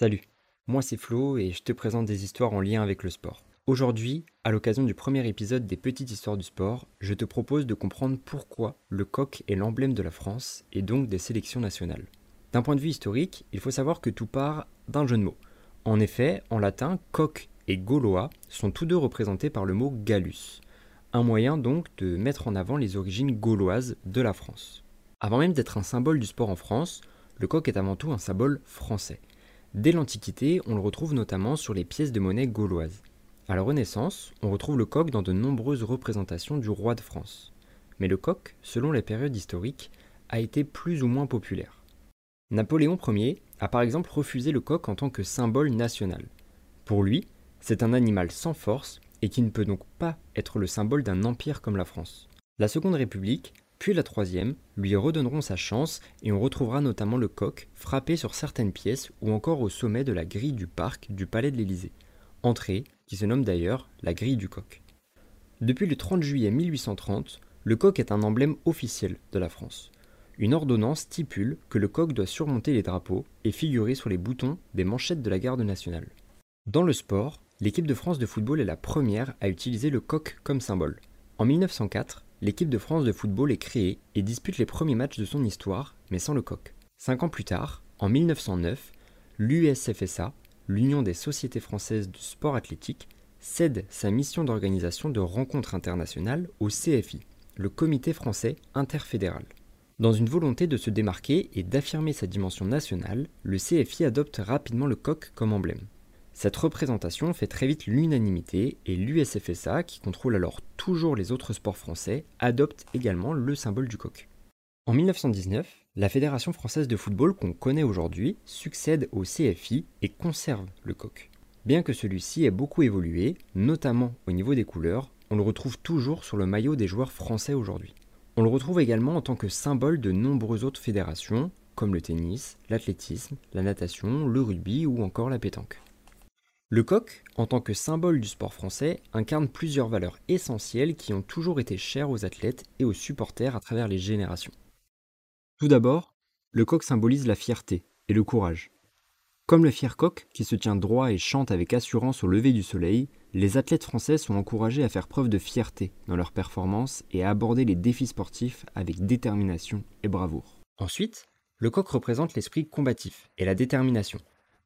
Salut, moi c'est Flo et je te présente des histoires en lien avec le sport. Aujourd'hui, à l'occasion du premier épisode des Petites Histoires du sport, je te propose de comprendre pourquoi le coq est l'emblème de la France et donc des sélections nationales. D'un point de vue historique, il faut savoir que tout part d'un jeu de mots. En effet, en latin, coq et gaulois sont tous deux représentés par le mot gallus, un moyen donc de mettre en avant les origines gauloises de la France. Avant même d'être un symbole du sport en France, le coq est avant tout un symbole français. Dès l'Antiquité, on le retrouve notamment sur les pièces de monnaie gauloises. À la Renaissance, on retrouve le coq dans de nombreuses représentations du roi de France. Mais le coq, selon les périodes historiques, a été plus ou moins populaire. Napoléon Ier a par exemple refusé le coq en tant que symbole national. Pour lui, c'est un animal sans force et qui ne peut donc pas être le symbole d'un empire comme la France. La Seconde République puis la troisième, lui redonneront sa chance et on retrouvera notamment le coq frappé sur certaines pièces ou encore au sommet de la grille du parc du Palais de l'Élysée. Entrée qui se nomme d'ailleurs la grille du coq. Depuis le 30 juillet 1830, le coq est un emblème officiel de la France. Une ordonnance stipule que le coq doit surmonter les drapeaux et figurer sur les boutons des manchettes de la garde nationale. Dans le sport, l'équipe de France de football est la première à utiliser le coq comme symbole. En 1904, l'équipe de France de football est créée et dispute les premiers matchs de son histoire, mais sans le coq. Cinq ans plus tard, en 1909, l'USFSA, l'Union des sociétés françaises de sport athlétique, cède sa mission d'organisation de rencontres internationales au CFI, le Comité français interfédéral. Dans une volonté de se démarquer et d'affirmer sa dimension nationale, le CFI adopte rapidement le coq comme emblème. Cette représentation fait très vite l'unanimité et l'USFSA, qui contrôle alors toujours les autres sports français, adopte également le symbole du coq. En 1919, la Fédération française de football qu'on connaît aujourd'hui succède au CFI et conserve le coq. Bien que celui-ci ait beaucoup évolué, notamment au niveau des couleurs, on le retrouve toujours sur le maillot des joueurs français aujourd'hui. On le retrouve également en tant que symbole de nombreuses autres fédérations, comme le tennis, l'athlétisme, la natation, le rugby ou encore la pétanque. Le coq, en tant que symbole du sport français, incarne plusieurs valeurs essentielles qui ont toujours été chères aux athlètes et aux supporters à travers les générations. Tout d'abord, le coq symbolise la fierté et le courage. Comme le fier coq, qui se tient droit et chante avec assurance au lever du soleil, les athlètes français sont encouragés à faire preuve de fierté dans leurs performances et à aborder les défis sportifs avec détermination et bravoure. Ensuite, le coq représente l'esprit combatif et la détermination,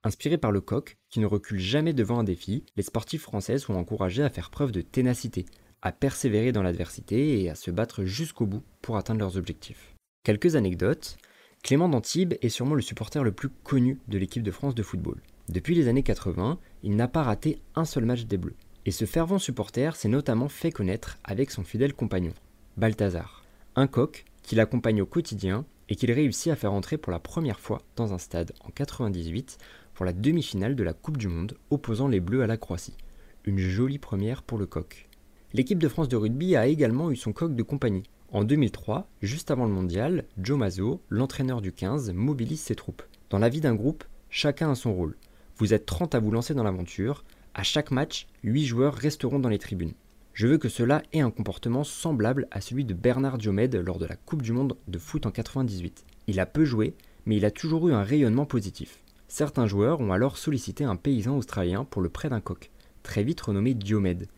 Inspirés par le coq, qui ne recule jamais devant un défi, les sportifs français sont encouragés à faire preuve de ténacité, à persévérer dans l'adversité et à se battre jusqu'au bout pour atteindre leurs objectifs. Quelques anecdotes. Clément d'Antibes est sûrement le supporter le plus connu de l'équipe de France de football. Depuis les années 80, il n'a pas raté un seul match des Bleus. Et ce fervent supporter s'est notamment fait connaître avec son fidèle compagnon, Balthazar, un coq qui l'accompagne au quotidien et qu'il réussit à faire entrer pour la première fois dans un stade en 98 pour la demi-finale de la Coupe du Monde opposant les Bleus à la Croatie. Une jolie première pour le coq. L'équipe de France de rugby a également eu son coq de compagnie. En 2003, juste avant le mondial, Joe Mazzo, l'entraîneur du 15, mobilise ses troupes. Dans la vie d'un groupe, chacun a son rôle. Vous êtes 30 à vous lancer dans l'aventure. À chaque match, 8 joueurs resteront dans les tribunes. Je veux que cela ait un comportement semblable à celui de Bernard Diomède lors de la Coupe du Monde de foot en 98. Il a peu joué, mais il a toujours eu un rayonnement positif. Certains joueurs ont alors sollicité un paysan australien pour le prêt d'un coq, très vite renommé Diomède.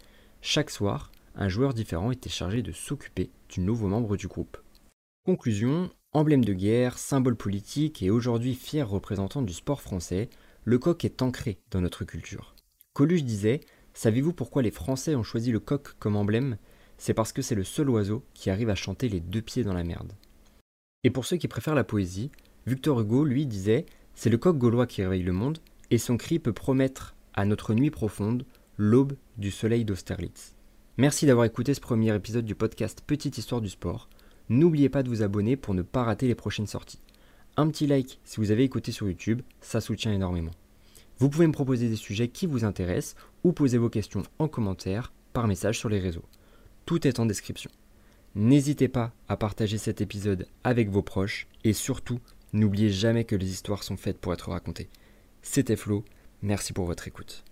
Chaque soir, un joueur différent était chargé de s'occuper du nouveau membre du groupe. Conclusion, emblème de guerre, symbole politique et aujourd'hui fier représentant du sport français, le coq est ancré dans notre culture. Coluche disait Savez-vous pourquoi les Français ont choisi le coq comme emblème? C'est parce que c'est le seul oiseau qui arrive à chanter les deux pieds dans la merde. Et pour ceux qui préfèrent la poésie, Victor Hugo, lui, disait c'est le coq gaulois qui réveille le monde, et son cri peut promettre à notre nuit profonde l'aube du soleil d'Austerlitz. Merci d'avoir écouté ce premier épisode du podcast Petite Histoire du Sport. N'oubliez pas de vous abonner pour ne pas rater les prochaines sorties. Un petit like si vous avez écouté sur YouTube, ça soutient énormément. Vous pouvez me proposer des sujets qui vous intéressent ou poser vos questions en commentaire par message sur les réseaux. Tout est en description. N'hésitez pas à partager cet épisode avec vos proches et surtout N'oubliez jamais que les histoires sont faites pour être racontées. C'était Flo, merci pour votre écoute.